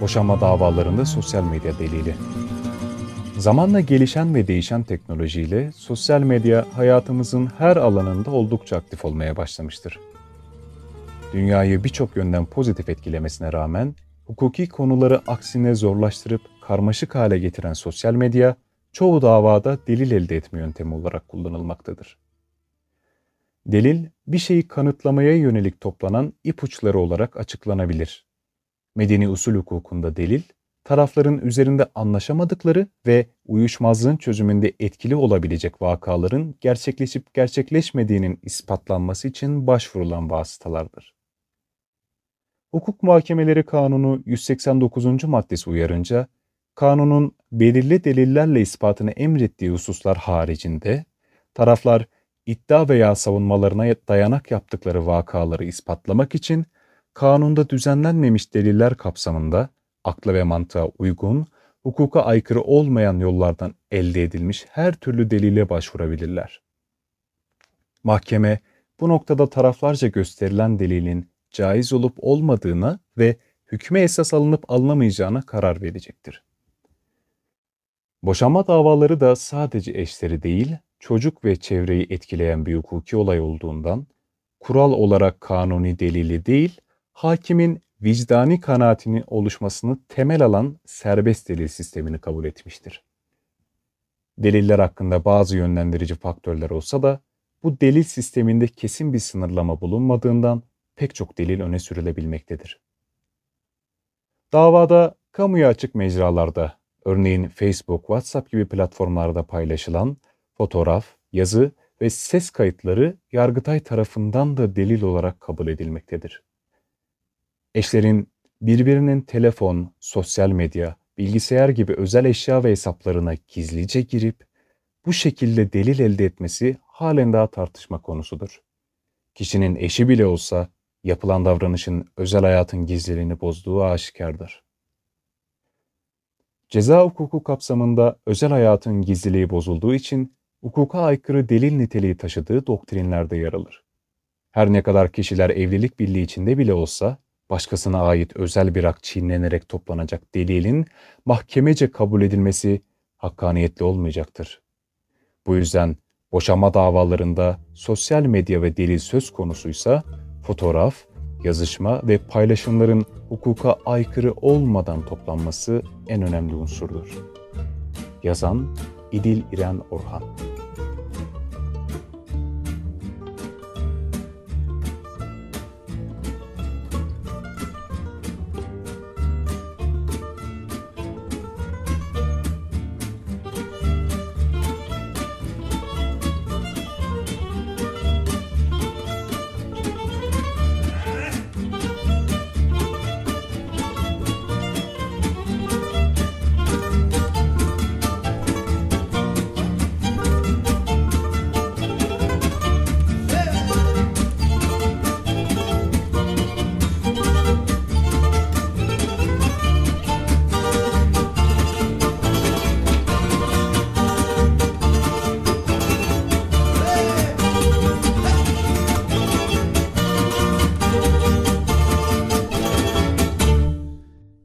Boşanma davalarında sosyal medya delili. Zamanla gelişen ve değişen teknolojiyle sosyal medya hayatımızın her alanında oldukça aktif olmaya başlamıştır. Dünyayı birçok yönden pozitif etkilemesine rağmen hukuki konuları aksine zorlaştırıp karmaşık hale getiren sosyal medya çoğu davada delil elde etme yöntemi olarak kullanılmaktadır. Delil, bir şeyi kanıtlamaya yönelik toplanan ipuçları olarak açıklanabilir. Medeni usul hukukunda delil, tarafların üzerinde anlaşamadıkları ve uyuşmazlığın çözümünde etkili olabilecek vakaların gerçekleşip gerçekleşmediğinin ispatlanması için başvurulan vasıtalardır. Hukuk Muhakemeleri Kanunu 189. maddesi uyarınca, kanunun belirli delillerle ispatını emrettiği hususlar haricinde, taraflar iddia veya savunmalarına dayanak yaptıkları vakaları ispatlamak için kanunda düzenlenmemiş deliller kapsamında akla ve mantığa uygun, hukuka aykırı olmayan yollardan elde edilmiş her türlü delile başvurabilirler. Mahkeme bu noktada taraflarca gösterilen delilin caiz olup olmadığına ve hükme esas alınıp alınamayacağına karar verecektir. Boşanma davaları da sadece eşleri değil, çocuk ve çevreyi etkileyen bir hukuki olay olduğundan, kural olarak kanuni delili değil, hakimin vicdani kanaatini oluşmasını temel alan serbest delil sistemini kabul etmiştir. Deliller hakkında bazı yönlendirici faktörler olsa da bu delil sisteminde kesin bir sınırlama bulunmadığından pek çok delil öne sürülebilmektedir. Davada kamuya açık mecralarda, örneğin Facebook, WhatsApp gibi platformlarda paylaşılan fotoğraf, yazı ve ses kayıtları Yargıtay tarafından da delil olarak kabul edilmektedir. Eşlerin birbirinin telefon, sosyal medya, bilgisayar gibi özel eşya ve hesaplarına gizlice girip bu şekilde delil elde etmesi halen daha tartışma konusudur. Kişinin eşi bile olsa yapılan davranışın özel hayatın gizliliğini bozduğu aşikardır. Ceza hukuku kapsamında özel hayatın gizliliği bozulduğu için hukuka aykırı delil niteliği taşıdığı doktrinlerde yer alır. Her ne kadar kişiler evlilik birliği içinde bile olsa başkasına ait özel bir hak çiğnenerek toplanacak delilin mahkemece kabul edilmesi hakkaniyetli olmayacaktır. Bu yüzden boşanma davalarında sosyal medya ve delil söz konusuysa fotoğraf, yazışma ve paylaşımların hukuka aykırı olmadan toplanması en önemli unsurdur. Yazan İdil İren Orhan